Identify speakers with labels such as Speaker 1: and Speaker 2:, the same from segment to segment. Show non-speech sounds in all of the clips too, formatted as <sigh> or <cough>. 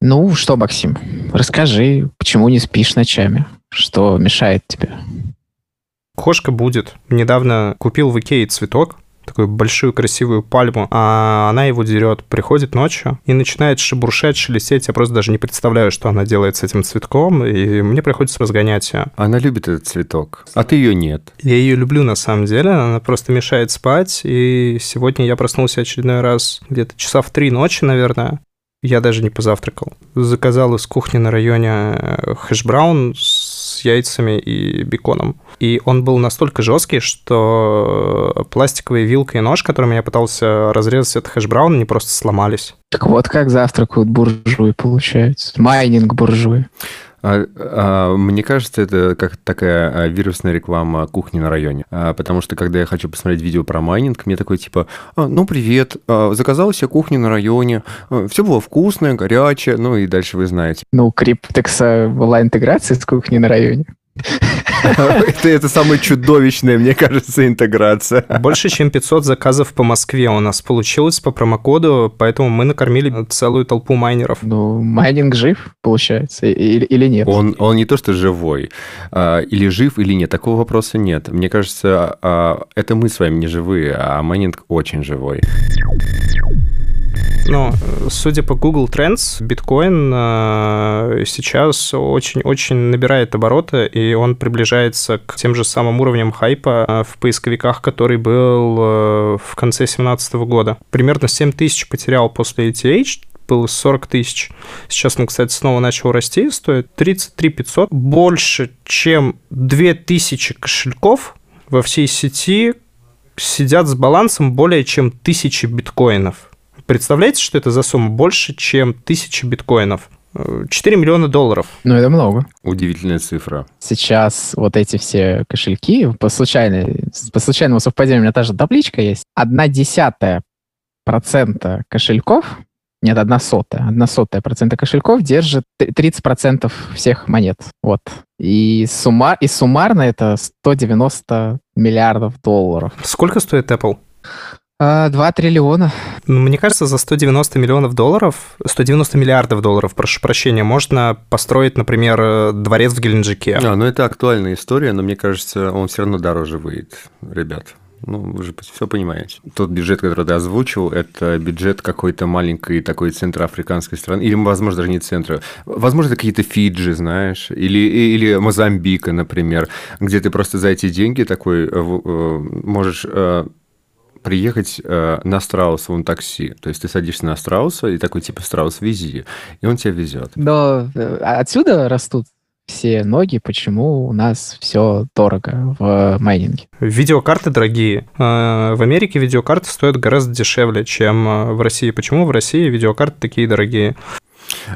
Speaker 1: Ну что, Максим, расскажи, почему не спишь ночами? Что мешает тебе?
Speaker 2: Кошка будет. Недавно купил в Икее цветок, такую большую красивую пальму, а она его дерет, приходит ночью и начинает шебуршать, шелестеть. Я просто даже не представляю, что она делает с этим цветком, и мне приходится разгонять ее.
Speaker 3: Она любит этот цветок, а ты ее нет.
Speaker 2: Я ее люблю на самом деле, она просто мешает спать, и сегодня я проснулся очередной раз где-то часа в три ночи, наверное, я даже не позавтракал. Заказал из кухни на районе э, hash brown с яйцами и беконом. И он был настолько жесткий, что пластиковая вилка и нож, которыми я пытался разрезать этот hash brown, они просто сломались.
Speaker 1: Так вот как завтракают буржуи, получается. Майнинг буржуи.
Speaker 3: А, а, мне кажется, это как такая а, вирусная реклама кухни на районе. А, потому что, когда я хочу посмотреть видео про майнинг, мне такой типа, а, ну, привет, а, заказал себе кухню на районе, все было вкусное, горячее, ну, и дальше вы знаете.
Speaker 1: Ну, у Kryptex а была интеграция с кухней на районе. <laughs>
Speaker 3: Это, это самая чудовищная, мне кажется, интеграция.
Speaker 2: Больше, чем 500 заказов по Москве у нас получилось по промокоду, поэтому мы накормили целую толпу майнеров.
Speaker 1: Ну, майнинг жив, получается, или, или нет?
Speaker 3: Он, он не то, что живой, а, или жив, или нет, такого вопроса нет. Мне кажется, а, это мы с вами не живые, а майнинг очень живой.
Speaker 2: Ну, судя по Google Trends, биткоин э, сейчас очень-очень набирает обороты, и он приближается к тем же самым уровням хайпа э, в поисковиках, который был э, в конце 2017 года. Примерно 7 тысяч потерял после ETH, было 40 тысяч. Сейчас он, кстати, снова начал расти, стоит 33 500. Больше, чем 2000 кошельков во всей сети сидят с балансом более чем 1000 биткоинов. Представляете, что это за сумма? Больше, чем тысяча биткоинов. 4 миллиона долларов.
Speaker 1: Ну, это много.
Speaker 3: Удивительная цифра.
Speaker 1: Сейчас вот эти все кошельки, по, случайной, по случайному совпадению у меня та же табличка есть, одна десятая процента кошельков, нет, одна сотая, одна сотая процента кошельков держит 30 процентов всех монет. Вот. И, сумма, и суммарно это 190 миллиардов долларов.
Speaker 2: Сколько стоит Apple?
Speaker 1: 2 а, триллиона.
Speaker 2: Ну, мне кажется, за 190 миллионов долларов, 190 миллиардов долларов, прошу прощения, можно построить, например, дворец в Геленджике.
Speaker 3: А, ну это актуальная история, но мне кажется, он все равно дороже выйдет, ребят. Ну, вы же все понимаете. Тот бюджет, который ты озвучил, это бюджет какой-то маленькой такой центроафриканской страны. Или, возможно, даже не центра. Возможно, это какие-то Фиджи, знаешь. Или, или Мозамбика, например, где ты просто за эти деньги такой э, э, можешь э, приехать э, на Страусовом такси. То есть ты садишься на Страуса и такой типа Страус вези, и он тебя везет.
Speaker 1: Но э, отсюда растут все ноги, почему у нас все дорого в майнинге.
Speaker 2: Видеокарты дорогие. Э, в Америке видеокарты стоят гораздо дешевле, чем э, в России. Почему в России видеокарты такие дорогие?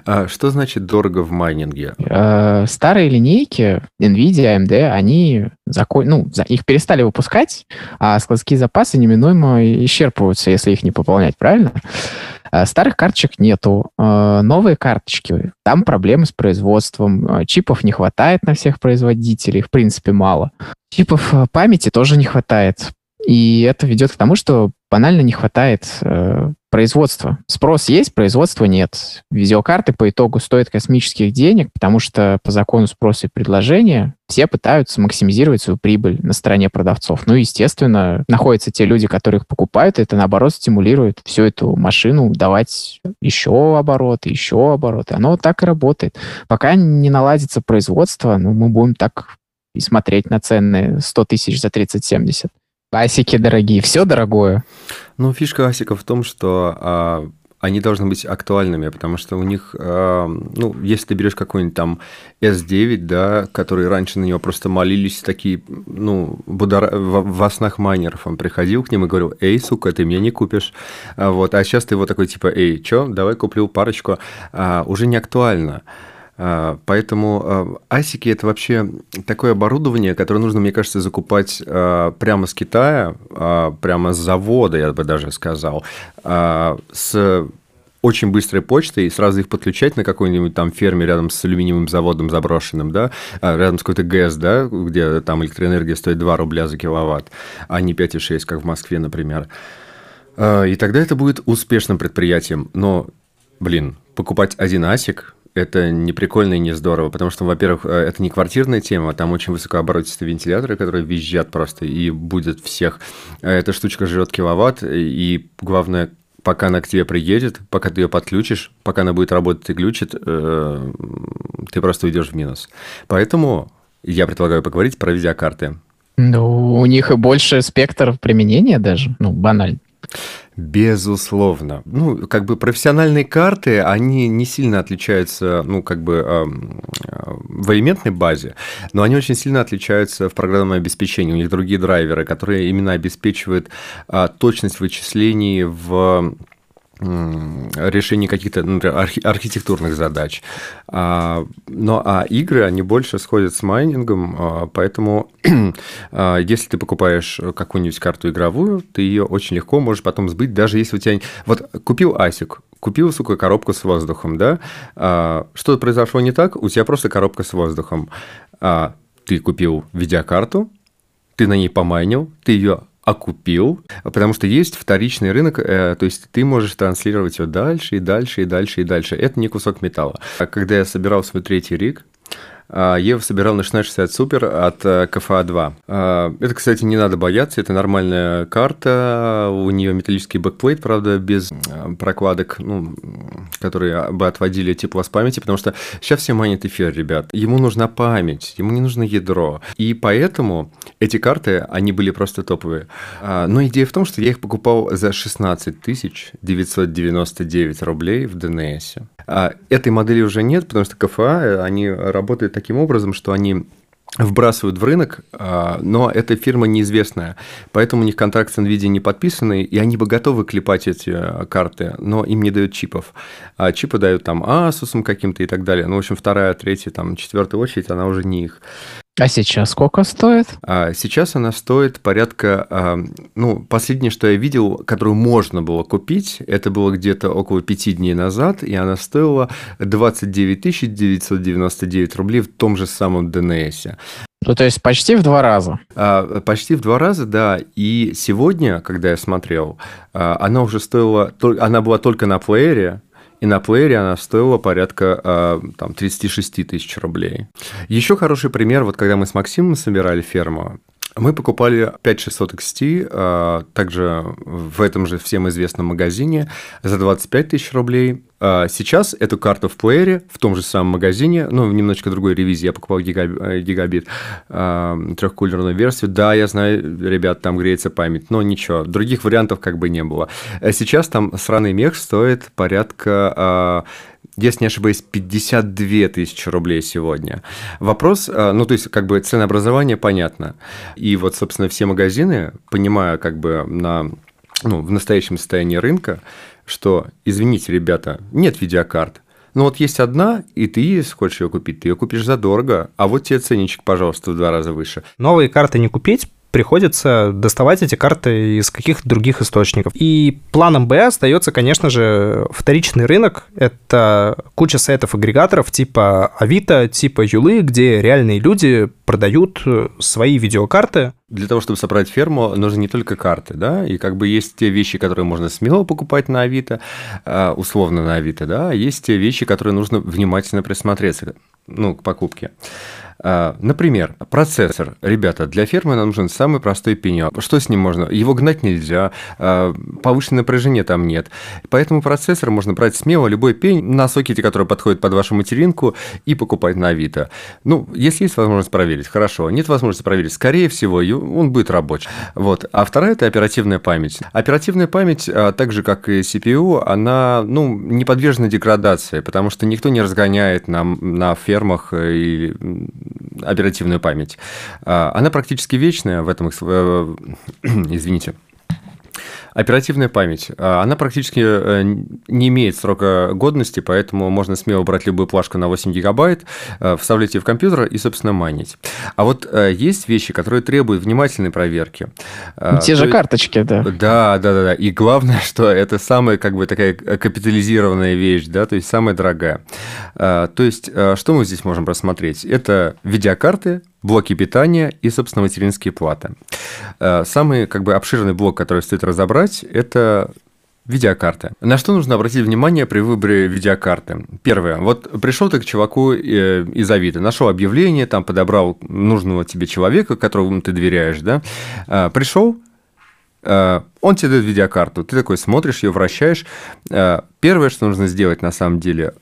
Speaker 3: А что значит дорого в майнинге?
Speaker 1: Э, старые линейки NVIDIA, AMD, они закон... ну, их перестали выпускать, а складские запасы неминуемо исчерпываются, если их не пополнять, правильно? Э, старых карточек нету. Э, новые карточки, там проблемы с производством. Чипов не хватает на всех производителей, в принципе, мало. Чипов памяти тоже не хватает. И это ведет к тому, что банально не хватает э, производства. Спрос есть, производства нет. Видеокарты по итогу стоят космических денег, потому что по закону спроса и предложения все пытаются максимизировать свою прибыль на стороне продавцов. Ну, естественно, находятся те люди, которые их покупают, и это, наоборот, стимулирует всю эту машину давать еще обороты, еще обороты. Оно так и работает. Пока не наладится производство, ну, мы будем так и смотреть на цены 100 тысяч за 30-70. Асики дорогие, все дорогое.
Speaker 3: Ну, фишка асиков в том, что а, они должны быть актуальными, потому что у них, а, ну, если ты берешь какой-нибудь там S9, да, который раньше на него просто молились такие, ну, будора... в, в снах майнеров, он приходил к ним и говорил, эй, сука, ты мне не купишь, а, вот, а сейчас ты его такой, типа, эй, чё, давай куплю парочку, а, уже не актуально. А, поэтому а, асики это вообще такое оборудование, которое нужно, мне кажется, закупать а, прямо с Китая, прямо с завода, я бы даже сказал, с очень быстрой почтой и сразу их подключать на какой-нибудь там ферме рядом с алюминиевым заводом заброшенным, да, рядом с какой-то ГЭС, да, где там электроэнергия стоит 2 рубля за киловатт, а не 5,6, как в Москве, например. И тогда это будет успешным предприятием. Но, блин, покупать один асик, это не прикольно и не здорово, потому что, во-первых, э, это не квартирная тема, там очень высокооборотистые вентиляторы, которые визжат просто и будет всех. Эта штучка жрет киловатт, и главное, пока она к тебе приедет, пока ты ее подключишь, пока она будет работать и глючит, э, ты просто уйдешь в минус. Поэтому я предлагаю поговорить про видеокарты.
Speaker 1: Ну, у них и больше спектр применения даже, ну, банально.
Speaker 3: Безусловно. Ну, как бы профессиональные карты, они не сильно отличаются, ну, как бы э, в элементной базе, но они очень сильно отличаются в программном обеспечении. У них другие драйверы, которые именно обеспечивают э, точность вычислений в решение каких-то архитектурных задач. А, но а игры, они больше сходят с майнингом, а, поэтому <clears throat> а, если ты покупаешь какую-нибудь карту игровую, ты ее очень легко можешь потом сбыть, даже если у тебя... Вот купил асик, купил, сука, коробку с воздухом, да? Что-то произошло не так, у тебя просто коробка с воздухом. Ты купил видеокарту, ты на ней помайнил, ты ее окупил, потому что есть вторичный рынок, э, то есть ты можешь транслировать его дальше и дальше и дальше и дальше. Это не кусок металла. А когда я собирал свой третий риг, а, я собирал на 1660 Super от э, KFA2. А, это, кстати, не надо бояться, это нормальная карта, у нее металлический backplate, правда, без э, прокладок, ну, которые бы отводили тепло с памяти, потому что сейчас все майнят эфир, ребят. Ему нужна память, ему не нужно ядро. И поэтому эти карты, они были просто топовые. А, но идея в том, что я их покупал за 16 999 рублей в ДНС. Этой модели уже нет, потому что КФА, они работают таким образом, что они вбрасывают в рынок, а, но эта фирма неизвестная, поэтому у них контракт с NVIDIA не подписанный, и они бы готовы клепать эти а, карты, но им не дают чипов. А чипы дают там Asus каким-то и так далее. Ну, в общем, вторая, третья, там, четвертая очередь, она уже не их.
Speaker 1: А сейчас сколько стоит?
Speaker 3: А сейчас она стоит порядка, а, ну, последнее, что я видел, которую можно было купить, это было где-то около пяти дней назад, и она стоила 29 999 рублей в том же самом ДНС.
Speaker 1: Ну, то есть почти в два раза.
Speaker 3: А, почти в два раза, да. И сегодня, когда я смотрел, а, она уже стоила, она была только на плеере, и на плеере она стоила порядка э, там, 36 тысяч рублей. Еще хороший пример, вот когда мы с Максимом собирали ферму, мы покупали 5600 XT, а, также в этом же всем известном магазине, за 25 тысяч рублей. А, сейчас эту карту в плеере, в том же самом магазине, ну, в немножечко другой ревизии, я покупал гигабит, а, трехкулерную версию. Да, я знаю, ребят, там греется память, но ничего, других вариантов как бы не было. Сейчас там сраный мех стоит порядка если не ошибаюсь, 52 тысячи рублей сегодня. Вопрос, ну, то есть, как бы ценообразование понятно. И вот, собственно, все магазины, понимая как бы на, ну, в настоящем состоянии рынка, что, извините, ребята, нет видеокарт, ну вот есть одна, и ты хочешь ее купить, ты ее купишь задорого, а вот тебе ценничек, пожалуйста, в два раза выше.
Speaker 2: Новые карты не купить, приходится доставать эти карты из каких-то других источников. И планом Б остается, конечно же, вторичный рынок. Это куча сайтов-агрегаторов типа Авито, типа Юлы, где реальные люди продают свои видеокарты.
Speaker 3: Для того, чтобы собрать ферму, нужны не только карты, да, и как бы есть те вещи, которые можно смело покупать на Авито, а, условно на Авито, да, а есть те вещи, которые нужно внимательно присмотреться, ну, к покупке. А, например, процессор. Ребята, для фермы нам нужен самый простой пенек. Что с ним можно? Его гнать нельзя, а, повышенное напряжение там нет. Поэтому процессор можно брать смело, любой пень на сокете, который подходит под вашу материнку, и покупать на Авито. Ну, если есть возможность проверить, хорошо. Нет возможности проверить, скорее всего, он будет рабочий. Вот. А вторая – это оперативная память. Оперативная память, а, так же, как и CPU, она ну, не подвержена деградации, потому что никто не разгоняет на, на фермах и оперативную память. А, она практически вечная в этом, э, <clears throat> извините, Оперативная память. А, она практически э, не имеет срока годности, поэтому можно смело брать любую плашку на 8 гигабайт, э, вставлять ее в компьютер и, собственно, майнить. А вот э, есть вещи, которые требуют внимательной проверки.
Speaker 1: А, Те же карточки, да.
Speaker 3: Да, да, да, да. И главное, <laughs> что это самая, как бы, такая капитализированная вещь, да, то есть самая дорогая. То есть, что мы здесь можем рассмотреть? Это видеокарты, блоки питания и, собственно, материнские платы. Самый как бы обширный блок, который стоит разобрать, это Видеокарта. На что нужно обратить внимание при выборе видеокарты? Первое. Вот пришел ты к чуваку э, из Авито, нашел объявление, там подобрал нужного тебе человека, которому ты доверяешь, да? А, пришел, он тебе дает видеокарту, ты такой смотришь ее, вращаешь. Первое, что нужно сделать на самом деле,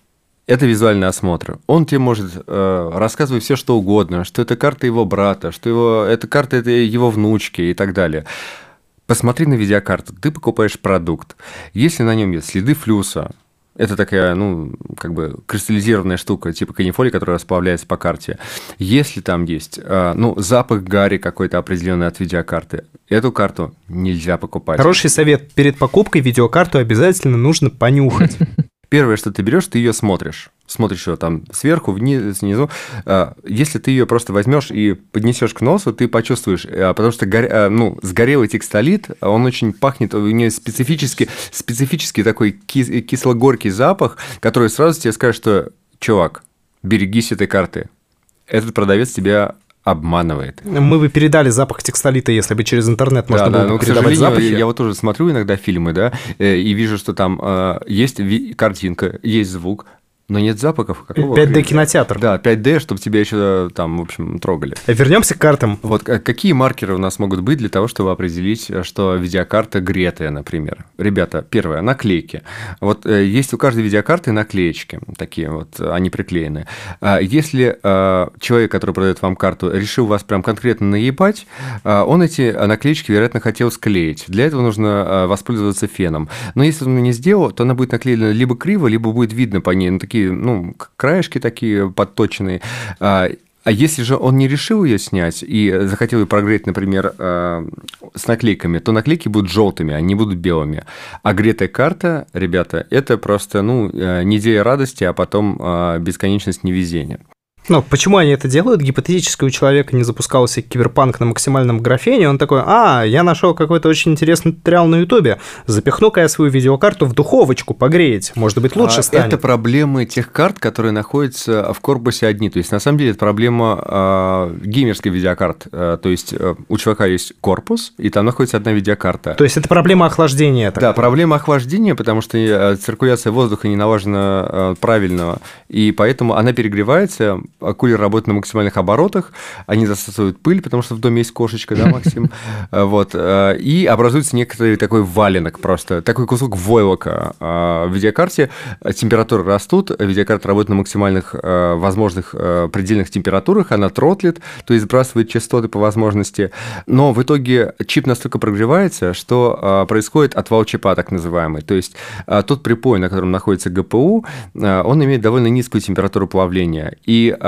Speaker 3: это визуальный осмотр. Он тебе может э, рассказывать все, что угодно, что это карта его брата, что его, эта карта это его внучки и так далее. Посмотри на видеокарту. Ты покупаешь продукт. Если на нем есть следы флюса, это такая, ну, как бы кристаллизированная штука, типа канифоли, которая расплавляется по карте. Если там есть, э, ну, запах гари какой-то определенный от видеокарты, эту карту нельзя покупать.
Speaker 2: Хороший совет. Перед покупкой видеокарту обязательно нужно понюхать. <laughs>
Speaker 3: Первое, что ты берешь, ты ее смотришь. Смотришь ее там сверху, вниз, снизу. А, если ты ее просто возьмешь и поднесешь к носу, ты почувствуешь, а, потому что горя... А, ну, сгорелый текстолит, он очень пахнет, у нее специфический, специфический такой кис... кисло-горький запах, который сразу тебе скажет, что, чувак, берегись этой карты. Этот продавец тебя обманывает.
Speaker 2: Мы бы передали запах текстолита, если бы через интернет
Speaker 3: да,
Speaker 2: можно
Speaker 3: да,
Speaker 2: было
Speaker 3: но,
Speaker 2: передавать запахи.
Speaker 3: Я, я вот тоже смотрю иногда фильмы, да, э, и вижу, что там э, есть картинка, есть звук, но нет запахов.
Speaker 2: Какого 5D кинотеатр.
Speaker 3: Да, 5D, чтобы тебя еще там, в общем, трогали.
Speaker 2: Вернемся к картам.
Speaker 3: Вот какие маркеры у нас могут быть для того, чтобы определить, что видеокарта гретая, например? Ребята, первое, наклейки. Вот э, есть у каждой видеокарты наклеечки, такие вот, они приклеены. А если э, человек, который продает вам карту, решил вас прям конкретно наебать, э, он эти наклеечки, вероятно, хотел склеить. Для этого нужно воспользоваться феном. Но если он не сделал, то она будет наклеена либо криво, либо будет видно по ней, ну, такие такие, ну, краешки такие подточенные. А, а если же он не решил ее снять и захотел ее прогреть, например, а, с наклейками, то наклейки будут желтыми, они будут белыми. А гретая карта, ребята, это просто, ну, э, неделя радости, а потом а, бесконечность невезения.
Speaker 2: Ну, почему они это делают? Гипотетически у человека не запускался киберпанк на максимальном графене, он такой, а, я нашел какой-то очень интересный туториал на ютубе, запихну-ка я свою видеокарту в духовочку погреть, может быть, лучше а станет.
Speaker 3: Это проблемы тех карт, которые находятся в корпусе одни, то есть, на самом деле, это проблема э, геймерской видеокарт, э, то есть, э, у чувака есть корпус, и там находится одна видеокарта.
Speaker 2: То есть, это проблема охлаждения?
Speaker 3: Так. Да, проблема охлаждения, потому что э, циркуляция воздуха не налажена э, правильно, и поэтому она перегревается, кулер работает на максимальных оборотах, они засасывают пыль, потому что в доме есть кошечка, да, Максим? <laughs> Вот. Э, и образуется некоторый такой валенок просто, такой кусок войлока э, в видеокарте. Температуры растут, видеокарта работает на максимальных э, возможных предельных температурах, она тротлит, то есть сбрасывает частоты по возможности. Но в итоге чип настолько прогревается, что происходит отвал чипа, так называемый. То есть тот припой, на котором находится ГПУ, он имеет довольно низкую температуру плавления. И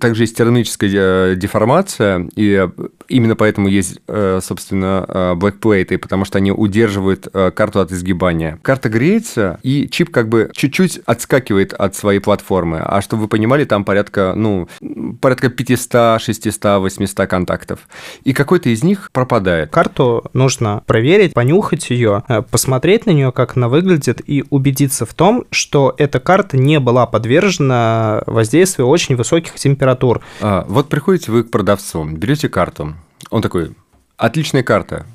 Speaker 3: Также есть термическая э, деформация, и э, именно поэтому есть, э, собственно, бэкплейты, потому что они удерживают карту от изгибания. Карта греется, и чип как бы чуть-чуть отскакивает от своей платформы. А чтобы вы понимали, там порядка, ну, порядка 500, 600, 800 контактов. И какой-то из них пропадает.
Speaker 2: Карту нужно проверить, понюхать ее, посмотреть на нее, как она выглядит, и убедиться в том, что эта карта не была подвержена воздействию очень высоких температур.
Speaker 3: А, вот приходите вы к продавцу, берете карту. Он такой, отличная карта.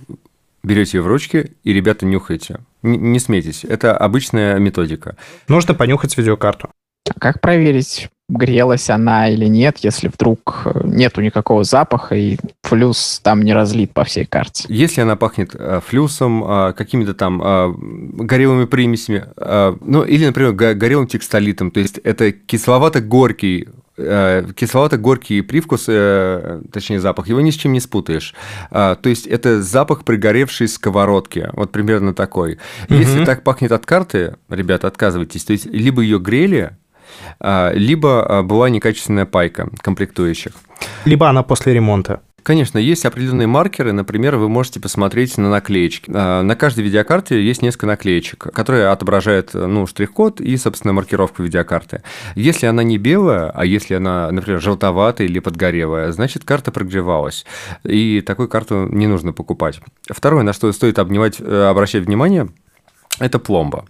Speaker 3: Берете ее в ручки и, ребята, нюхаете. Н- не смейтесь, это обычная методика.
Speaker 2: Нужно понюхать видеокарту.
Speaker 1: А как проверить, грелась она или нет, если вдруг э, нету никакого запаха и флюс там не разлит по всей карте?
Speaker 3: Если она пахнет э, флюсом, э, какими-то там горелыми примесями, ну или, например, горелым текстолитом, то есть это кисловато-горький кисловато-горький привкус, точнее запах, его ни с чем не спутаешь. То есть это запах пригоревшей сковородки, вот примерно такой. Если угу. так пахнет от карты, ребята, отказывайтесь. То есть либо ее грели, а, либо а, была некачественная пайка комплектующих.
Speaker 2: Либо она после ремонта.
Speaker 3: Конечно, есть определенные маркеры. Например, вы можете посмотреть на наклеечки. А, на каждой видеокарте есть несколько наклеечек, которые отображают ну, штрих-код и, собственно, маркировку видеокарты. Если она не белая, а если она, например, желтоватая или подгорелая, значит, карта прогревалась. И такую карту не нужно покупать. Второе, на что стоит обнимать, э, обращать внимание, это пломба.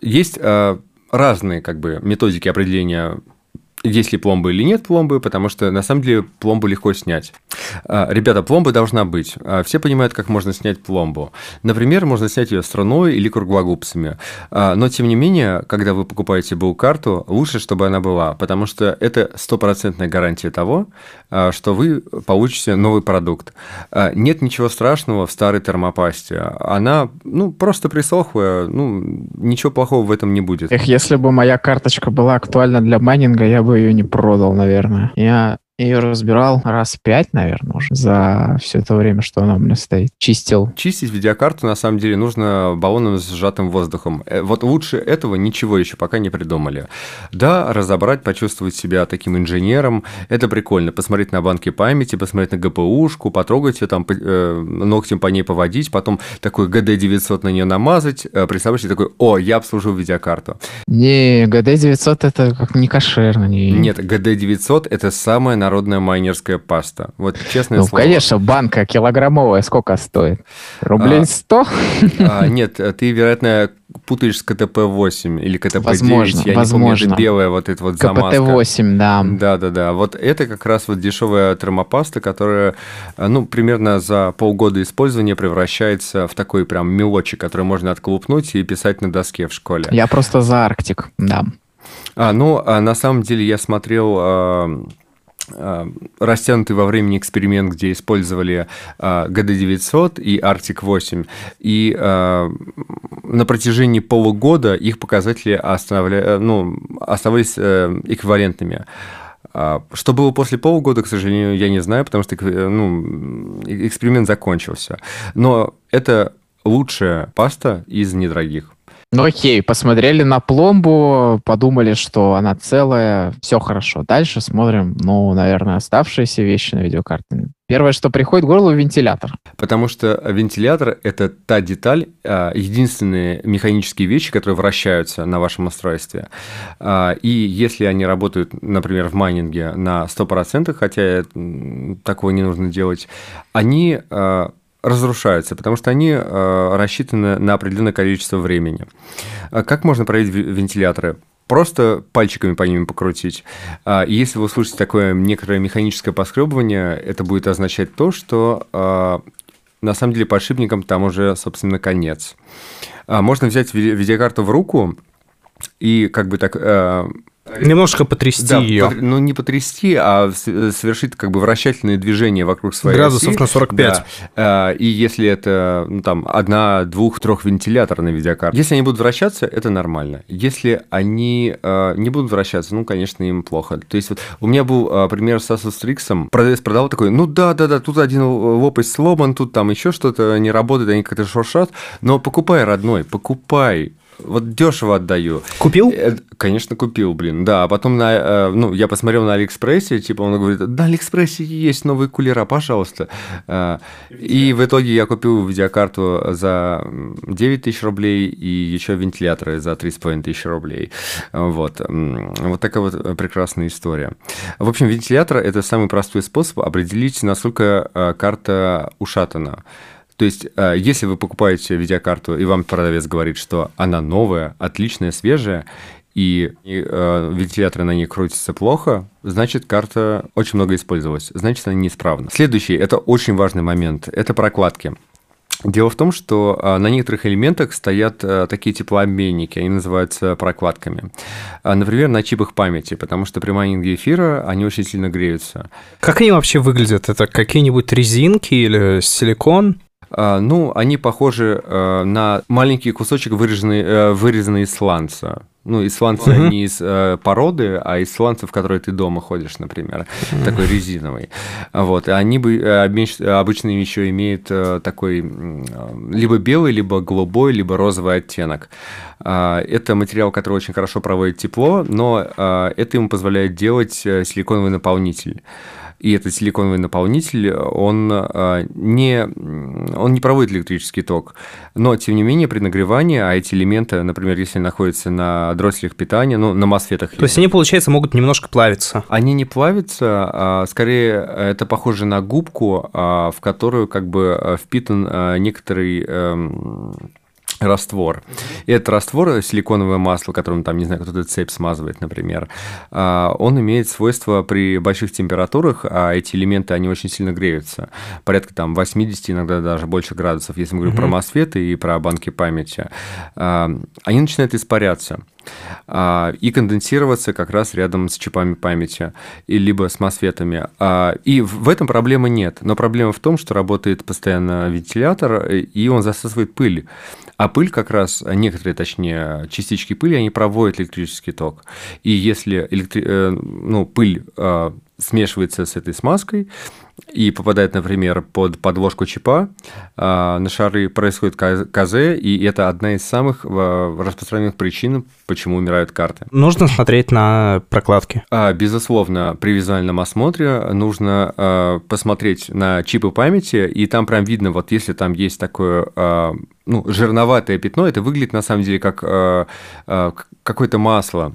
Speaker 3: Есть разные как бы методики определения есть ли пломба или нет пломбы, потому что на самом деле пломбу легко снять. А, ребята, пломба должна быть. А, все понимают, как можно снять пломбу. Например, можно снять ее струной или круглогубцами. А, но, тем не менее, когда вы покупаете БУ-карту, лучше, чтобы она была, потому что это стопроцентная гарантия того, что вы получите новый продукт. Нет ничего страшного в старой термопасте. Она, ну, просто присохлая, ну, ничего плохого в этом не будет.
Speaker 1: Эх, если бы моя карточка была актуальна для майнинга, я бы ее не продал, наверное. Я ее разбирал раз пять, наверное, уже за все это время, что она у меня стоит. Чистил.
Speaker 3: Чистить видеокарту, на самом деле, нужно баллоном с сжатым воздухом. Э, вот лучше этого ничего еще пока не придумали. Да, разобрать, почувствовать себя таким инженером, это прикольно. Посмотреть на банки памяти, посмотреть на ГПУшку, потрогать ее, там, э, ногтем по ней поводить, потом такой GD900 на нее намазать, э, представляешь, такой, о, я обслужил видеокарту.
Speaker 1: Не, GD900 это как не кошерно. Не...
Speaker 3: Нет, GD900 это самое народная майнерская паста. Вот честное
Speaker 1: ну,
Speaker 3: слово.
Speaker 1: конечно, банка килограммовая сколько стоит? Рублей 100?
Speaker 3: А, а, нет, ты, вероятно, путаешь с КТП-8 или КТП-9.
Speaker 1: Возможно,
Speaker 3: Я
Speaker 1: возможно.
Speaker 3: не помню, это белая вот эта вот замазка.
Speaker 1: КПТ-8, да.
Speaker 3: Да-да-да. Вот это как раз вот дешевая термопаста, которая, ну, примерно за полгода использования превращается в такой прям мелочек, который можно отклупнуть и писать на доске в школе.
Speaker 1: Я просто за Арктик, да.
Speaker 3: А, ну, а на самом деле я смотрел Э, растянутый во времени эксперимент, где использовали GD900 э, и Arctic 8. И э, на протяжении полугода их показатели ну, оставались эквивалентными. А, что было после полугода, к сожалению, я не знаю, потому что ну, эксперимент закончился. Но это лучшая паста из недорогих.
Speaker 1: Ну окей, посмотрели на пломбу, подумали, что она целая, все хорошо. Дальше смотрим, ну, наверное, оставшиеся вещи на видеокарте. Первое, что приходит в голову, вентилятор.
Speaker 3: Потому что вентилятор – это та деталь, а, единственные механические вещи, которые вращаются на вашем устройстве. А, и если они работают, например, в майнинге на 100%, хотя такого не нужно делать, они а, разрушаются, потому что они э, рассчитаны на определенное количество времени. А как можно проверить вентиляторы? Просто пальчиками по ним покрутить. И если вы услышите такое некоторое механическое поскребывание, это будет означать то, что а, на самом деле подшипником там уже, собственно, конец. Можно взять видеокарту в руку и как бы так
Speaker 2: Немножко потрясти да, ее. Под,
Speaker 3: ну, не потрясти, а совершить как бы вращательные движения вокруг своей
Speaker 2: Градусов
Speaker 3: оси.
Speaker 2: на 45. Да.
Speaker 3: А, и если это, ну, там, одна, двух, трех вентилятор на видеокарте. Если они будут вращаться, это нормально. Если они а, не будут вращаться, ну, конечно, им плохо. То есть вот у меня был а, пример с Asus Strix. Продавец продал такой, ну, да-да-да, тут один лопасть сломан, тут там еще что-то не работает, они как-то шуршат. Но покупай, родной, покупай вот дешево отдаю.
Speaker 2: Купил?
Speaker 3: Э, конечно, купил, блин, да. А потом на, э, ну, я посмотрел на Алиэкспрессе, типа он говорит, на Алиэкспрессе есть новые кулера, пожалуйста. Э, и в итоге я купил видеокарту за 9 тысяч рублей и еще вентиляторы за 3,5 тысячи рублей. Вот. Вот такая вот прекрасная история. В общем, вентилятор – это самый простой способ определить, насколько карта ушатана. То есть, э, если вы покупаете видеокарту, и вам продавец говорит, что она новая, отличная, свежая, и, э, вентиляторы на ней крутятся плохо, значит, карта очень много использовалась, значит, она неисправна. Следующий, это очень важный момент, это прокладки. Дело в том, что э, на некоторых элементах стоят такие теплообменники, они называются прокладками. Например, на чипах памяти, потому что при майнинге эфира они очень сильно греются.
Speaker 2: Как они вообще выглядят? Это какие-нибудь резинки или силикон?
Speaker 3: А, ну, они похожи э, на маленький кусочек, вырезанный, э, вырезанный из сланца. Ну, из сланца uh-huh. не из э, породы, а из сланца, в который ты дома ходишь, например, такой резиновый. Вот, и они бы обычно еще имеют такой либо белый, либо голубой, либо розовый оттенок. А, это материал, который очень хорошо проводит тепло, но это ему позволяет делать силиконовый наполнитель и этот силиконовый наполнитель, он а, не, он не проводит электрический ток. Но, тем не менее, при нагревании, а эти элементы, например, если находятся на дросселях питания, ну, на мосфетах...
Speaker 2: То есть они, получается, могут немножко плавиться?
Speaker 3: Они не плавятся, а скорее это похоже на губку, а, в которую как бы впитан некоторый эм, раствор. И этот раствор, силиконовое масло, которым там, не знаю, кто-то цепь смазывает, например, а, он имеет свойство при больших температурах, а эти элементы, они очень сильно греются, порядка там 80, иногда даже больше градусов, если мы говорим mm-hmm. про мосфеты и про банки памяти, а, они начинают испаряться. А, и конденсироваться как раз рядом с чипами памяти, и либо с мосфетами. И в этом проблемы нет. Но проблема в том, что работает постоянно вентилятор, и он засасывает пыль. А пыль как раз, некоторые, точнее, частички пыли, они проводят электрический ток. И если электри... Э, ну, пыль а, смешивается с этой смазкой, и попадает, например, под подложку чипа, а, на шары происходит КЗ, и это одна из самых а, распространенных причин, почему умирают карты.
Speaker 2: Нужно смотреть на прокладки?
Speaker 3: А, безусловно, при визуальном осмотре нужно посмотреть на чипы памяти, и там прям видно, вот если там есть такое ну, жирноватое пятно, это выглядит на самом деле как какое-то масло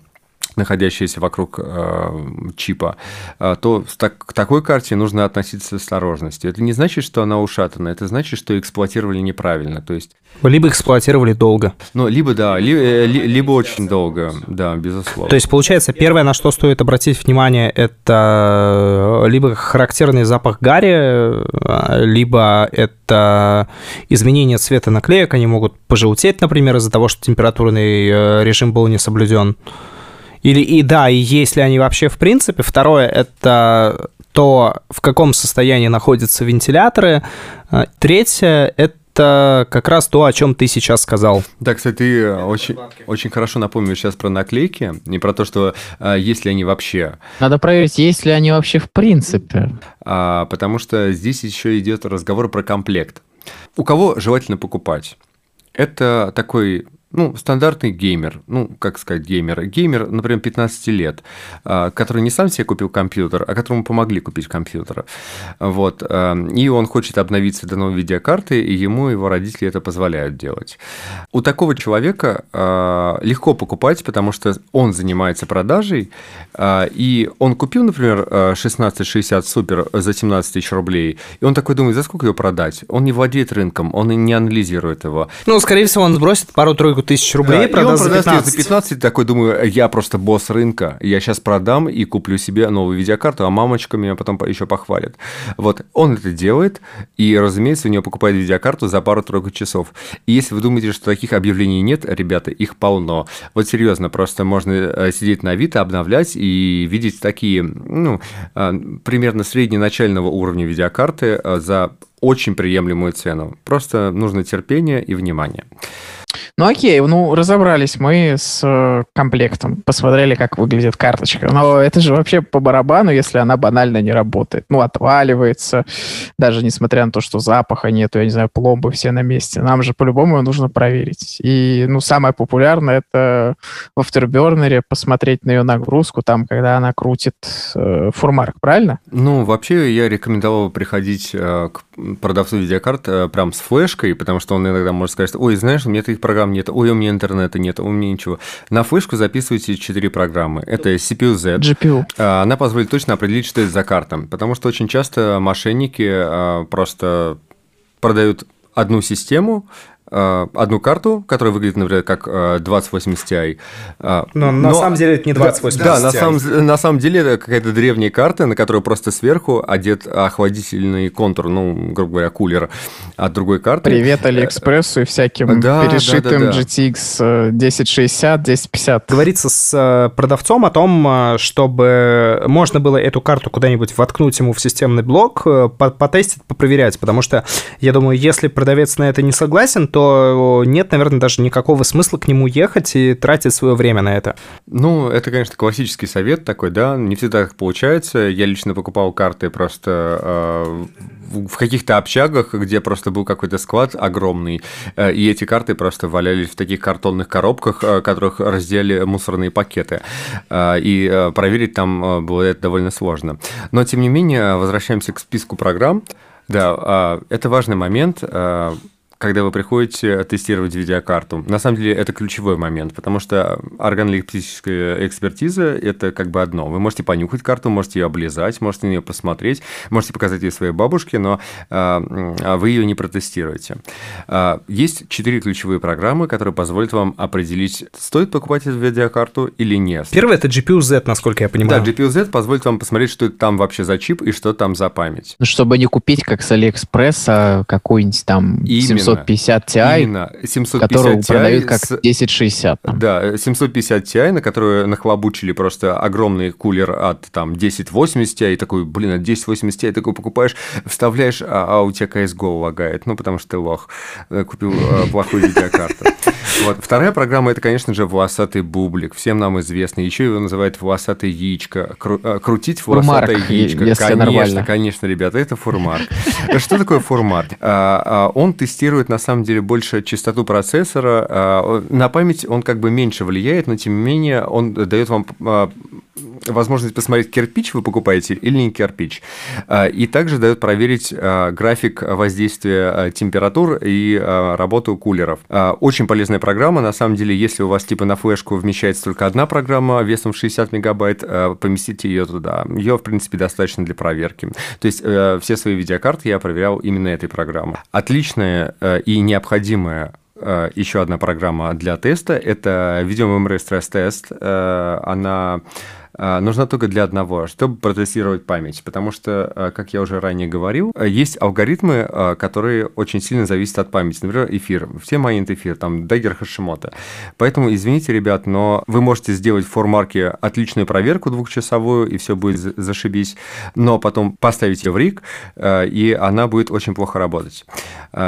Speaker 3: находящиеся вокруг э, чипа, э, то так, к такой карте нужно относиться с осторожностью. Это не значит, что она ушатана, это значит, что эксплуатировали неправильно. То есть...
Speaker 2: Либо эксплуатировали долго.
Speaker 3: Ну, либо да, ли, э, ли, либо очень долго, да, безусловно.
Speaker 2: То есть, получается, первое, на что стоит обратить внимание, это либо характерный запах гари, либо это изменение цвета наклеек, они могут пожелтеть, например, из-за того, что температурный э, режим был не соблюден. Или и да, и есть ли они вообще в принципе. Второе — это то, в каком состоянии находятся вентиляторы. А, третье — это как раз то, о чем ты сейчас сказал.
Speaker 3: Да, кстати, ты очень, очень хорошо напомнил сейчас про наклейки и про то, что а, есть ли они вообще.
Speaker 1: Надо проверить, есть ли они вообще в принципе.
Speaker 3: А, потому что здесь еще идет разговор про комплект. У кого желательно покупать? Это такой ну, стандартный геймер, ну, как сказать, геймер, геймер, например, 15 лет, а, который не сам себе купил компьютер, а которому помогли купить компьютер, вот, а, и он хочет обновиться до новой видеокарты, и ему его родители это позволяют делать. У такого человека а, легко покупать, потому что он занимается продажей, и он купил, например, 1660 Super за 17 тысяч рублей, и он такой думает, за сколько его продать? Он не владеет рынком, он не анализирует его.
Speaker 2: Ну, скорее всего, он сбросит пару-тройку тысяч рублей, да, продаст
Speaker 3: за 15. за 15, такой думаю, я просто босс рынка, я сейчас продам и куплю себе новую видеокарту, а мамочка меня потом еще похвалит. Вот, он это делает, и, разумеется, у него покупает видеокарту за пару-тройку часов. И если вы думаете, что таких объявлений нет, ребята, их полно. Вот серьезно, просто можно э, сидеть на Авито, обновлять и видеть такие, ну, э, примерно средненачального уровня видеокарты э, за очень приемлемую цену. Просто нужно терпение и внимание.
Speaker 1: Ну окей, ну разобрались мы с э, комплектом, посмотрели, как выглядит карточка. Но это же вообще по барабану, если она банально не работает. Ну, отваливается, даже несмотря на то, что запаха нету, я не знаю, пломбы все на месте. Нам же по-любому нужно проверить. И, ну, самое популярное это в Afterburner посмотреть на ее нагрузку, там, когда она крутит э, фурмарк, правильно?
Speaker 3: Ну, вообще я рекомендовал приходить э, к продавцу видеокарт э, прям с флешкой, потому что он иногда может сказать, ой, знаешь, у меня таких программ нет, ой, у меня интернета нет, у меня ничего. На флешку записывайте четыре программы. Это CPU-Z.
Speaker 1: GPU.
Speaker 3: А, она позволит точно определить, что это за карта, потому что очень часто мошенники а, просто продают одну систему, одну карту, которая выглядит, например, как 2080 э, Ti.
Speaker 2: Э, но, но на самом деле это не 2080
Speaker 3: Да, Ti. на самом, на самом деле это какая-то древняя карта, на которой просто сверху одет охладительный контур, ну, грубо говоря, кулер от другой карты.
Speaker 1: Привет Алиэкспрессу и всяким да, перешитым да, да, да. GTX 1060, 1050.
Speaker 2: Говорится с продавцом о том, чтобы можно было эту карту куда-нибудь воткнуть ему в системный блок, потестить, попроверять, потому что, я думаю, если продавец на это не согласен, то нет, наверное, даже никакого смысла к нему ехать и тратить свое время на это.
Speaker 3: Ну, это, конечно, классический совет такой, да, не всегда так получается. Я лично покупал карты просто э, в каких-то общагах, где просто был какой-то склад огромный, э, и эти карты просто валялись в таких картонных коробках, э, которых разделили мусорные пакеты. Э, и проверить там было это довольно сложно. Но, тем не менее, возвращаемся к списку программ. Да, это важный момент когда вы приходите тестировать видеокарту. На самом деле это ключевой момент, потому что органолептическая экспертиза – это как бы одно. Вы можете понюхать карту, можете ее облизать, можете на нее посмотреть, можете показать ее своей бабушке, но а, вы ее не протестируете. А, есть четыре ключевые программы, которые позволят вам определить, стоит покупать эту видеокарту или нет.
Speaker 2: Первое – это GPU-Z, насколько я понимаю.
Speaker 3: Да, GPU-Z позволит вам посмотреть, что там вообще за чип и что там за память.
Speaker 1: Ну, чтобы не купить, как с Алиэкспресса, какой-нибудь там Именно. 750 Ti, Именно. 750 который Ti продают как с... 1060.
Speaker 3: Там. Да, 750 Ti, на которую нахлобучили просто огромный кулер от там 1080 Ti, и такой, блин, от 1080 Ti такой покупаешь, вставляешь, а, а у тебя CSGO лагает, ну, потому что ты лох, э, купил э, плохую видеокарту. Вот. Вторая программа – это, конечно же, волосатый бублик, всем нам известный. Еще его называют волосатый яичко. Кру- э, крутить волосатое фурмарк, яичко. Конечно, нормально. конечно, ребята, это фурмарк. Что такое фурмарк? Он тестирует, на самом деле, больше частоту процессора. А, на память он как бы меньше влияет, но, тем не менее, он дает вам возможность посмотреть, кирпич вы покупаете или не кирпич. И также дает проверить график воздействия температур и работу кулеров. Очень полезная программа. На самом деле, если у вас типа на флешку вмещается только одна программа весом 60 мегабайт, поместите ее туда. Ее, в принципе, достаточно для проверки. То есть э, все свои видеокарты я проверял именно этой программой. Отличная э, и необходимая э, еще одна программа для теста – это Stress Test. Она а, нужна только для одного, чтобы протестировать память. Потому что, а, как я уже ранее говорил, есть алгоритмы, а, которые очень сильно зависят от памяти. Например, эфир. Все майнят эфир, там, Дагер Хашимота. Поэтому, извините, ребят, но вы можете сделать в формарке отличную проверку двухчасовую, и все будет зашибись, но потом поставить ее в рик, и она будет очень плохо работать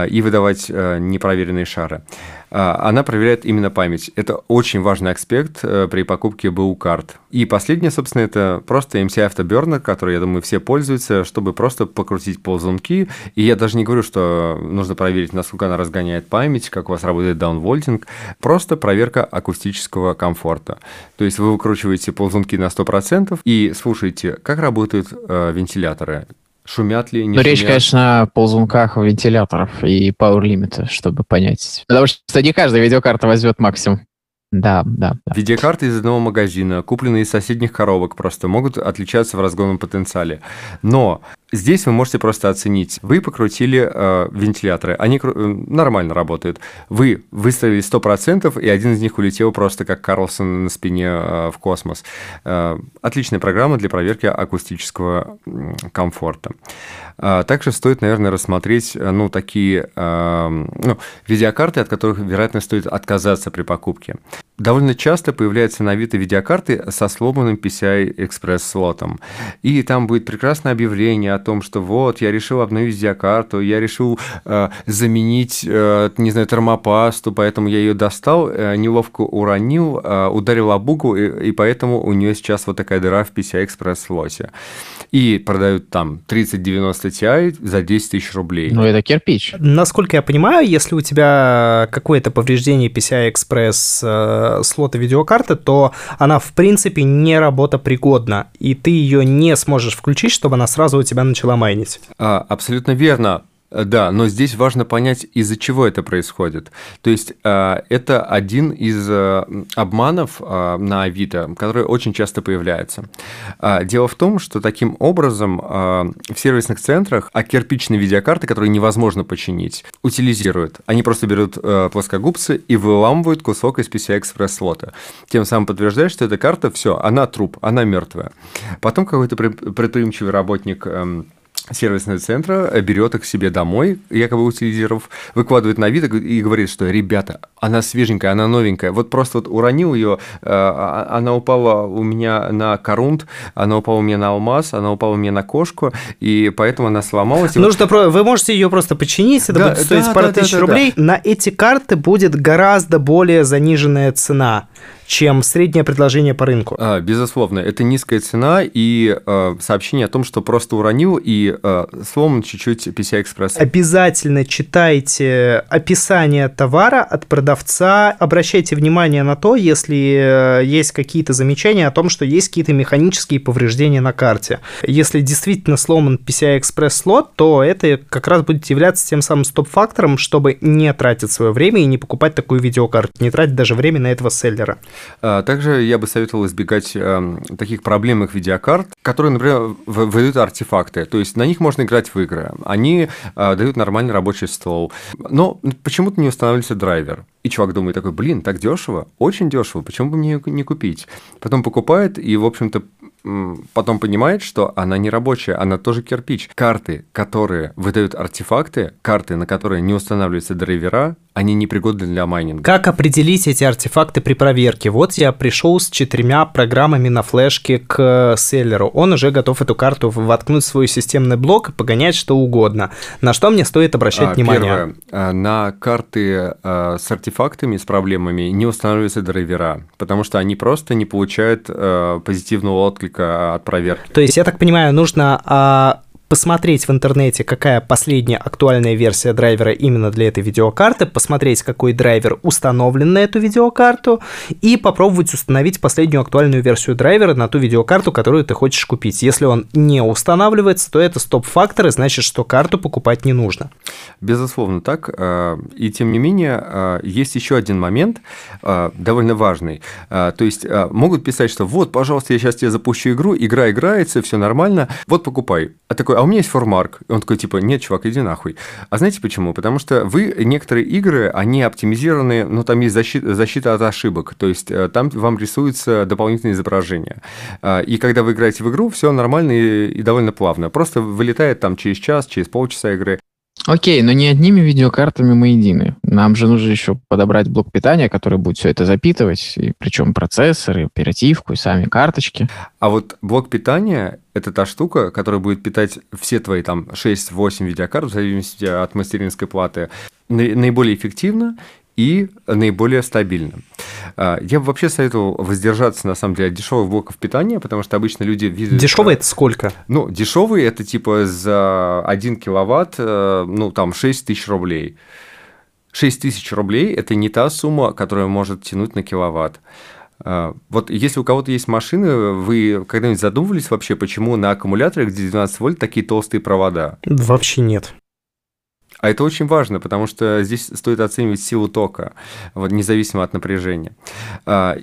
Speaker 3: и выдавать непроверенные шары. Она проверяет именно память. Это очень важный аспект э, при покупке БУ карт. И последнее, собственно, это просто MCI Afterburner, который, я думаю, все пользуются, чтобы просто покрутить ползунки. И я даже не говорю, что нужно проверить, насколько она разгоняет память, как у вас работает даунвольтинг. Просто проверка акустического комфорта. То есть вы выкручиваете ползунки на 100% и слушаете, как работают э, вентиляторы, Шумят ли, не
Speaker 1: Ну, речь, конечно, о ползунках вентиляторов и power limit, чтобы понять. Потому что не каждая видеокарта возьмет максимум. Да, да, да.
Speaker 3: Видеокарты из одного магазина, купленные из соседних коробок, просто могут отличаться в разгонном потенциале. Но здесь вы можете просто оценить. Вы покрутили э, вентиляторы, они кру- э, нормально работают. Вы выставили 100%, и один из них улетел просто как Карлсон на спине э, в космос. Э, отличная программа для проверки акустического э, комфорта. Э, также стоит, наверное, рассмотреть э, ну, такие э, ну, видеокарты, от которых, вероятно, стоит отказаться при покупке. Довольно часто появляются на Авито видеокарты со сломанным PCI-Express слотом. И там будет прекрасное объявление о том, что вот, я решил обновить видеокарту, я решил э, заменить, э, не знаю, термопасту, поэтому я ее достал, э, неловко уронил, э, ударил об угол, и, и поэтому у нее сейчас вот такая дыра в PCI-Express слоте. И продают там 3090 Ti за 10 тысяч рублей.
Speaker 1: Ну, это кирпич.
Speaker 2: Насколько я понимаю, если у тебя какое-то повреждение PCI-Express э, слота видеокарты, то она в принципе не работопригодна, и ты ее не сможешь включить, чтобы она сразу у тебя начала майнить.
Speaker 3: А, абсолютно верно. Э, да, но здесь важно понять, из-за чего это происходит. То есть э, это один из э, обманов на Авито, который очень часто появляется. Дело в том, что таким образом в сервисных центрах а видеокарты, которые невозможно починить, утилизируют. Они просто берут плоскогубцы и выламывают кусок из PCI-Express слота. Тем самым подтверждают, что эта карта, все, она труп, она мертвая. Потом какой-то предприимчивый работник эм, сервисного центра э, берет их себе домой, якобы утилизировав, выкладывает на вид и говорит, что, ребята, она свеженькая, она новенькая, вот просто вот уронил ее, э, а, она упала у меня на корунт, она упала у меня на алмаз, она упала у меня на кошку, и поэтому она сломалась.
Speaker 2: Нужно, вот... вы можете ее просто починить, это да, будет стоить да, пару да, тысяч да, рублей. Да. На эти карты будет гораздо более заниженная цена чем среднее предложение по рынку.
Speaker 3: А, безусловно, это низкая цена и э, сообщение о том, что просто уронил и э, сломан чуть-чуть PCI-экспресс.
Speaker 2: Обязательно читайте описание товара от продавца, обращайте внимание на то, если есть какие-то замечания о том, что есть какие-то механические повреждения на карте. Если действительно сломан PCI-экспресс слот, то это как раз будет являться тем самым стоп-фактором, чтобы не тратить свое время и не покупать такую видеокарту, не тратить даже время на этого селлера.
Speaker 3: А, также я бы советовал избегать э, таких проблемных видеокарт, которые, например, выдают артефакты. То есть на них можно играть в игры. Они э, дают нормальный рабочий стол. Но почему-то не устанавливается драйвер. И чувак думает такой, блин, так дешево, очень дешево, почему бы мне не купить? Потом покупает и, в общем-то, потом понимает, что она не рабочая, она тоже кирпич. Карты, которые выдают артефакты, карты, на которые не устанавливаются драйвера, они непригодны для майнинга.
Speaker 2: Как определить эти артефакты при проверке? Вот я пришел с четырьмя программами на флешке к селлеру. Он уже готов эту карту воткнуть в свой системный блок и погонять что угодно. На что мне стоит обращать а, внимание?
Speaker 3: Первое. А, на карты а, с артефактами, с проблемами не устанавливаются драйвера, потому что они просто не получают а, позитивного отклика от проверки.
Speaker 2: То есть, я так понимаю, нужно а, посмотреть в интернете, какая последняя актуальная версия драйвера именно для этой видеокарты, посмотреть, какой драйвер установлен на эту видеокарту, и попробовать установить последнюю актуальную версию драйвера на ту видеокарту, которую ты хочешь купить. Если он не устанавливается, то это стоп-фактор, и значит, что карту покупать не нужно.
Speaker 3: Безусловно, так. Э, и тем не менее, э, есть еще один момент, э, довольно важный. То есть могут писать, что вот, пожалуйста, я сейчас тебе запущу игру, игра играется, все нормально, вот покупай. А такой, а у меня есть формарк. И он такой, типа, нет, чувак, иди нахуй. А знаете почему? Потому что вы, некоторые игры, они оптимизированы, ну, там есть защита, защита от ошибок, то есть э, там вам рисуются дополнительные изображения. А, и когда вы играете в игру, все нормально и, и довольно плавно. Просто вылетает там через час, через полчаса игры.
Speaker 1: Окей, но не одними видеокартами мы едины. Нам же нужно еще подобрать блок питания, который будет все это запитывать, и причем процессоры, оперативку, и сами карточки.
Speaker 3: А вот блок питания — это та штука, которая будет питать все твои там 6-8 видеокарт, в зависимости от мастеринской платы, наиболее эффективно и наиболее стабильно. А, я бы вообще советовал воздержаться, на самом деле, от дешевых блоков питания, потому что обычно люди видят...
Speaker 2: Дешевые это сколько?
Speaker 3: Ну, дешевые это типа за 1 киловатт, э, ну, там, 6 тысяч рублей. 6 тысяч рублей – это не та сумма, которая может тянуть на киловатт. А, вот если у кого-то есть машины, вы когда-нибудь задумывались вообще, почему на аккумуляторах, где 12 вольт, такие толстые провода?
Speaker 2: Вообще нет.
Speaker 3: А это очень важно, потому что здесь стоит оценивать силу тока, вот, независимо от напряжения. А,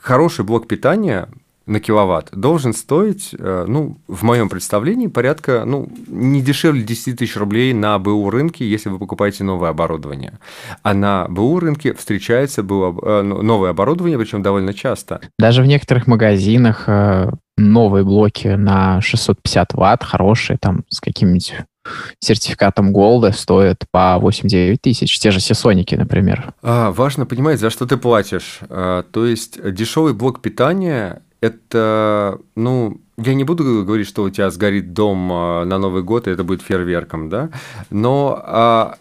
Speaker 3: хороший блок питания на киловатт должен стоить, э, ну, в моем представлении, порядка, ну, не дешевле 10 тысяч рублей на БУ рынке, если вы покупаете новое оборудование. А на БУ рынке встречается БУ, э, новое оборудование, причем довольно часто.
Speaker 1: Даже в некоторых магазинах э, новые блоки на 650 ватт, хорошие, там, с каким-нибудь сертификатом голда стоят по 8-9 тысяч. Те же сесоники, например.
Speaker 3: А, важно понимать, за что ты платишь. А, то есть дешевый блок питания – это, ну, я не буду говорить, что у тебя сгорит дом а, на Новый год, и это будет фейерверком, да, но а,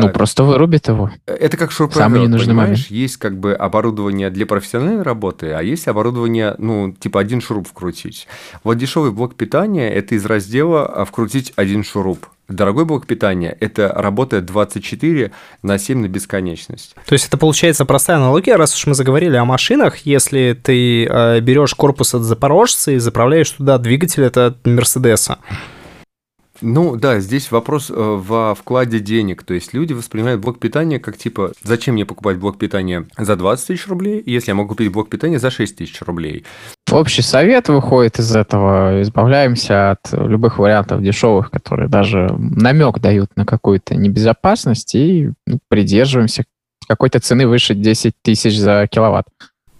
Speaker 1: ну, а, просто вырубит его.
Speaker 3: Это как шуруповерт, Самый ненужный понимаешь? Момент. Есть как бы оборудование для профессиональной работы, а есть оборудование, ну, типа один шуруп вкрутить. Вот дешевый блок питания – это из раздела а, «вкрутить один шуруп». Дорогой блок питания – это работает 24 на 7 на бесконечность.
Speaker 2: То есть это получается простая аналогия, раз уж мы заговорили о машинах, если ты э, берешь корпус от Запорожца и заправляешь туда двигатель от Мерседеса,
Speaker 3: ну да, здесь вопрос э, во вкладе денег. То есть люди воспринимают блок питания как типа, зачем мне покупать блок питания за 20 тысяч рублей, если я могу купить блок питания за 6 тысяч рублей.
Speaker 1: Общий совет выходит из этого. Избавляемся от любых вариантов дешевых, которые даже намек дают на какую-то небезопасность и придерживаемся какой-то цены выше 10 тысяч за киловатт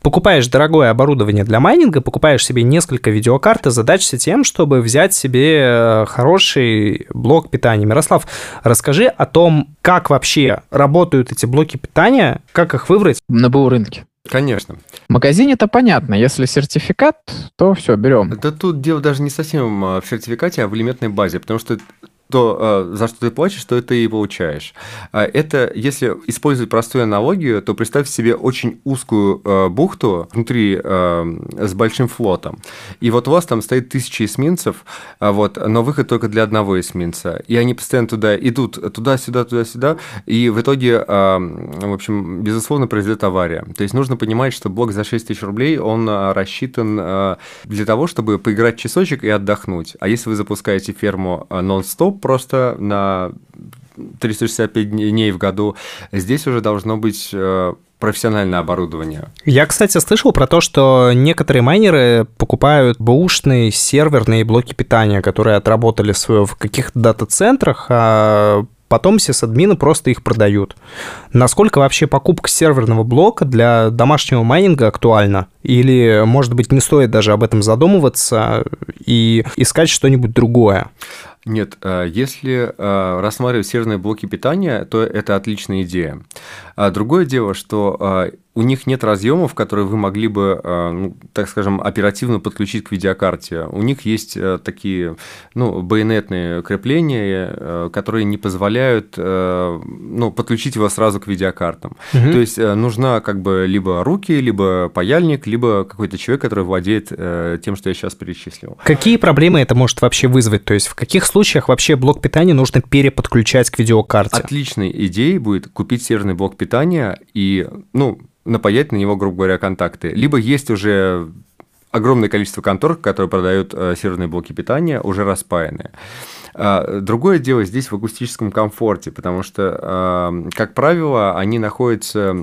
Speaker 2: покупаешь дорогое оборудование для майнинга, покупаешь себе несколько видеокарт и задачишься тем, чтобы взять себе э, хороший блок питания. Мирослав, расскажи о том, как вообще работают эти блоки питания, как их выбрать.
Speaker 1: На БУ рынке.
Speaker 3: Конечно.
Speaker 1: В магазине это понятно. Если сертификат, то все, берем.
Speaker 3: Да тут дело даже не совсем э, в сертификате, а в элементной базе, потому что то за что ты платишь, то это и получаешь. Это, если использовать простую аналогию, то представь себе очень узкую бухту внутри с большим флотом. И вот у вас там стоит тысячи эсминцев, вот, но выход только для одного эсминца. И они постоянно туда идут, туда-сюда, туда-сюда, и в итоге, в общем, безусловно, произойдет авария. То есть нужно понимать, что блок за 6 тысяч рублей, он рассчитан для того, чтобы поиграть часочек и отдохнуть. А если вы запускаете ферму нон-стоп просто на 365 дней в году, здесь уже должно быть э, профессиональное оборудование.
Speaker 2: Я, кстати, слышал про то, что некоторые майнеры покупают бэушные серверные блоки питания, которые отработали в каких-то дата-центрах, а потом сисадмины просто их продают. Насколько вообще покупка серверного блока для домашнего майнинга актуальна? Или, может быть, не стоит даже об этом задумываться и искать что-нибудь другое?
Speaker 3: Нет, э, если э, рассматривать серверные блоки питания, то это отличная идея. А другое дело, что э, у них нет разъемов, которые вы могли бы, ну, так скажем, оперативно подключить к видеокарте. У них есть такие ну, байонетные крепления, которые не позволяют ну, подключить его сразу к видеокартам. Угу. То есть нужна как бы либо руки, либо паяльник, либо какой-то человек, который владеет тем, что я сейчас перечислил.
Speaker 2: Какие проблемы это может вообще вызвать? То есть в каких случаях вообще блок питания нужно переподключать к видеокарте?
Speaker 3: Отличной идеей будет купить серверный блок питания и, ну, напаять на него, грубо говоря, контакты. Либо есть уже огромное количество контор, которые продают э, серверные блоки питания, уже распаянные. А, другое дело здесь в акустическом комфорте, потому что, э, как правило, они находятся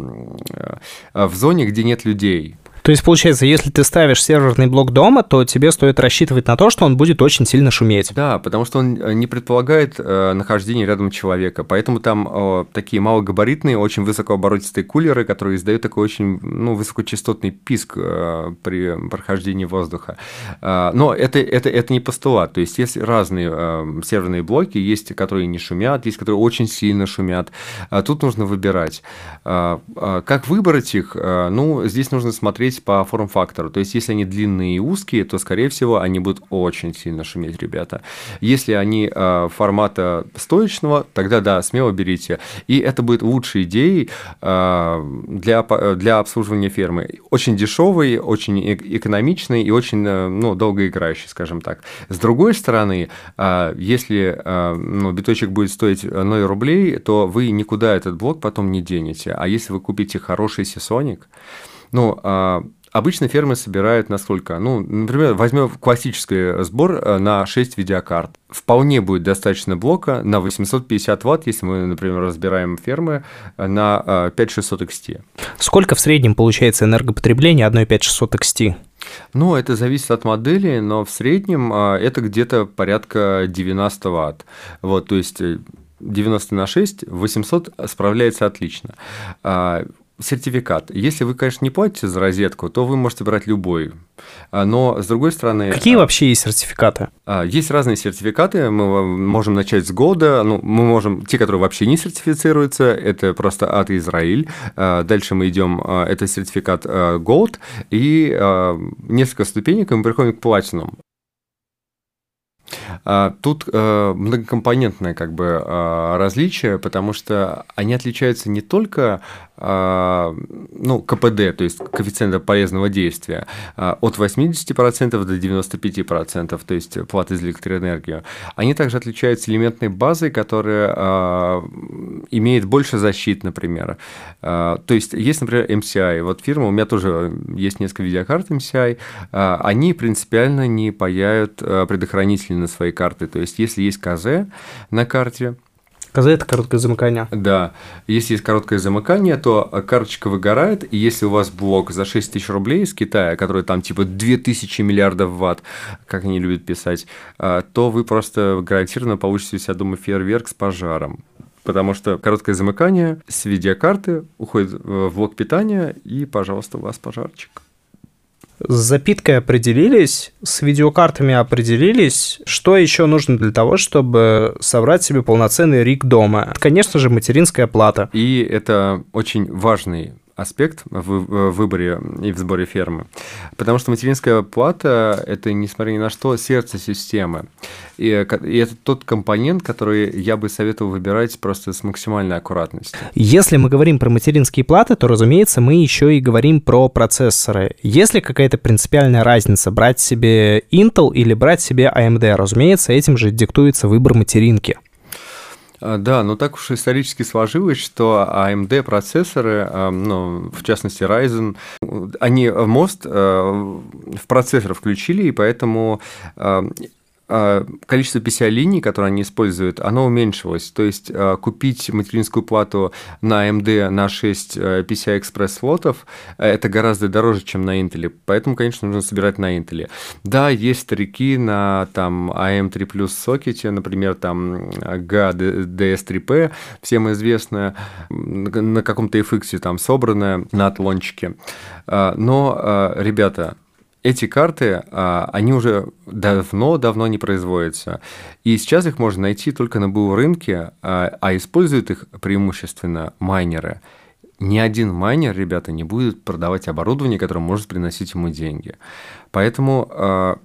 Speaker 3: э, в зоне, где нет людей.
Speaker 2: То есть, получается, если ты ставишь серверный блок дома, то тебе стоит рассчитывать на то, что он будет очень сильно шуметь.
Speaker 3: Да, потому что он э, не предполагает э, нахождение рядом человека. Поэтому там э, такие малогабаритные, очень высокооборотистые кулеры, которые издают такой очень ну, высокочастотный писк э, при прохождении воздуха. Э, но это, это, это не постулат. То есть, есть разные э, серверные блоки, есть, которые не шумят, есть, которые очень сильно шумят. А тут нужно выбирать. Э, э, как выбрать их? Э, ну, здесь нужно смотреть смотреть по форм-фактору. То есть, если они длинные и узкие, то, скорее всего, они будут очень сильно шуметь, ребята. Если они э, формата стоечного, тогда да, смело берите. И это будет лучшей идеей э, для, для обслуживания фермы. Очень дешевый, очень экономичный и очень э, ну, долгоиграющий, скажем так. С другой стороны, э, если э, ну, биточек будет стоить 0 рублей, то вы никуда этот блок потом не денете. А если вы купите хороший сесоник, ну, а, обычно фермы собирают на сколько? Ну, например, возьмем классический сбор э, на 6 видеокарт. Вполне будет достаточно блока на 850 ватт, если мы, например, разбираем фермы э, на 5600 э, XT.
Speaker 2: Сколько в среднем получается энергопотребление одной 5600 XT?
Speaker 3: Ну, это зависит от модели, но в среднем это где-то порядка 90 ватт. Вот, то есть 90 на 6, 800 справляется отлично. Сертификат. Если вы, конечно, не платите за розетку, то вы можете брать любой. А, но, с другой стороны...
Speaker 2: Какие а, вообще есть сертификаты?
Speaker 3: А, есть разные сертификаты. Мы можем начать с года. Ну, мы можем... Те, которые вообще не сертифицируются, это просто от Израиль. Дальше мы идем... Это сертификат Gold. И несколько ступенек, и мы приходим к Platinum. А, тут э, многокомпонентное как бы а, различие, потому что они отличаются не только а, ну, КПД, то есть коэффициента полезного действия, от 80% до 95%, то есть платы за электроэнергию. Они также отличаются элементной базой, которая имеет больше защит, например. То есть есть, например, MCI. Вот фирма, у меня тоже есть несколько видеокарт MCI, они принципиально не паяют предохранители на свои карты. То есть, если есть КЗ на карте,
Speaker 2: КЗ – это короткое замыкание.
Speaker 3: Да. Если есть короткое замыкание, то карточка выгорает, и если у вас блок за 6 тысяч рублей из Китая, который там типа 2000 миллиардов ватт, как они любят писать, а, то вы просто гарантированно получите себя дома фейерверк с пожаром. Потому что короткое замыкание с видеокарты уходит в блок питания, и, пожалуйста, у вас пожарчик.
Speaker 2: С запиткой определились, с видеокартами определились. Что еще нужно для того, чтобы собрать себе полноценный рик дома? Конечно же, материнская плата.
Speaker 3: И это очень важный аспект в выборе и в сборе фермы. Потому что материнская плата – это, несмотря ни на что, сердце системы. И, и это тот компонент, который я бы советовал выбирать просто с максимальной аккуратностью.
Speaker 2: Если мы говорим про материнские платы, то, разумеется, мы еще и говорим про процессоры. Есть ли какая-то принципиальная разница, брать себе Intel или брать себе AMD? Разумеется, этим же диктуется выбор материнки.
Speaker 3: А, да, но так уж исторически сложилось, что AMD процессоры, а, ну, в частности Ryzen, они мост а, в процессор включили, и поэтому а, количество PCI-линий, которые они используют, оно уменьшилось. То есть а, купить материнскую плату на AMD на 6 PCI-экспресс слотов это гораздо дороже, чем на Intel. Поэтому, конечно, нужно собирать на Intel. Да, есть старики на там AM3 Plus сокете, например, там GA-DS3P, всем известно, на каком-то FX там собранная на отлончике. А, но, ребята, эти карты, а, они уже давно-давно не производятся. И сейчас их можно найти только на БУ рынке, а, а используют их преимущественно майнеры. Ни один майнер, ребята, не будет продавать оборудование, которое может приносить ему деньги. Поэтому а,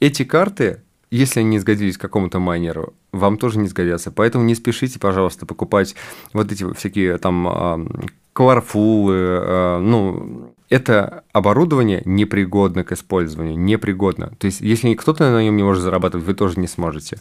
Speaker 3: эти карты, если они не сгодились какому-то майнеру, вам тоже не сгодятся. Поэтому не спешите, пожалуйста, покупать вот эти всякие там кларфулы, ну, это оборудование непригодно к использованию, непригодно. То есть, если кто-то на нем не может зарабатывать, вы тоже не сможете.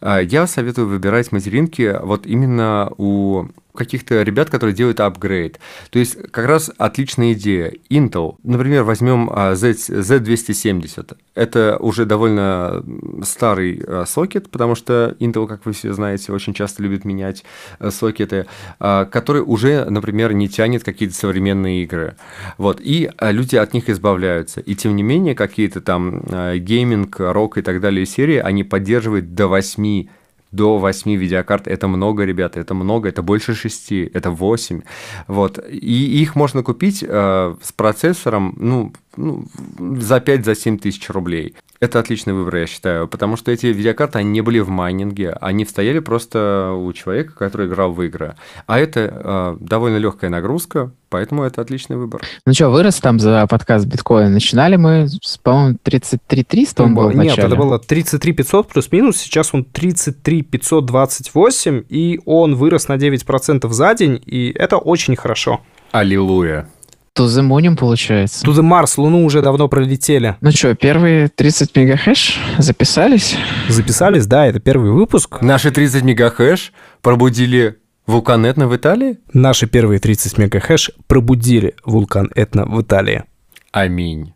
Speaker 3: А, я советую выбирать материнки вот именно у каких-то ребят, которые делают апгрейд. То есть как раз отличная идея. Intel, например, возьмем а, Z, Z270. Это уже довольно старый а, сокет, потому что Intel, как вы все знаете, очень часто любит менять а, сокеты, который уже, например, не тянет какие-то современные игры. Вот. И люди от них избавляются. И тем не менее, какие-то там гейминг, рок и так далее серии, они поддерживают до 8 до 8 видеокарт. Это много, ребята, это много, это больше 6, это 8. Вот. И их можно купить э, с процессором, ну, ну, за 5-7 за тысяч рублей. Это отличный выбор, я считаю, потому что эти видеокарты, они не были в майнинге, они стояли просто у человека, который играл в игры. А это э, довольно легкая нагрузка, поэтому это отличный выбор.
Speaker 1: Ну что, вырос там за подкаст биткоина? Начинали мы, с, по-моему, 33 300 он был в
Speaker 2: Нет, это было 33 500 плюс-минус, сейчас он 33 528, и он вырос на 9% за день, и это очень хорошо.
Speaker 3: Аллилуйя.
Speaker 1: To the Moon, получается.
Speaker 2: To the Mars, Луну уже давно пролетели.
Speaker 1: Ну что, первые 30 мегахэш записались?
Speaker 2: Записались, да, это первый выпуск.
Speaker 3: Наши 30 мегахэш пробудили вулкан Этна в Италии?
Speaker 2: Наши первые 30 мегахэш пробудили вулкан Этна в Италии.
Speaker 3: Аминь.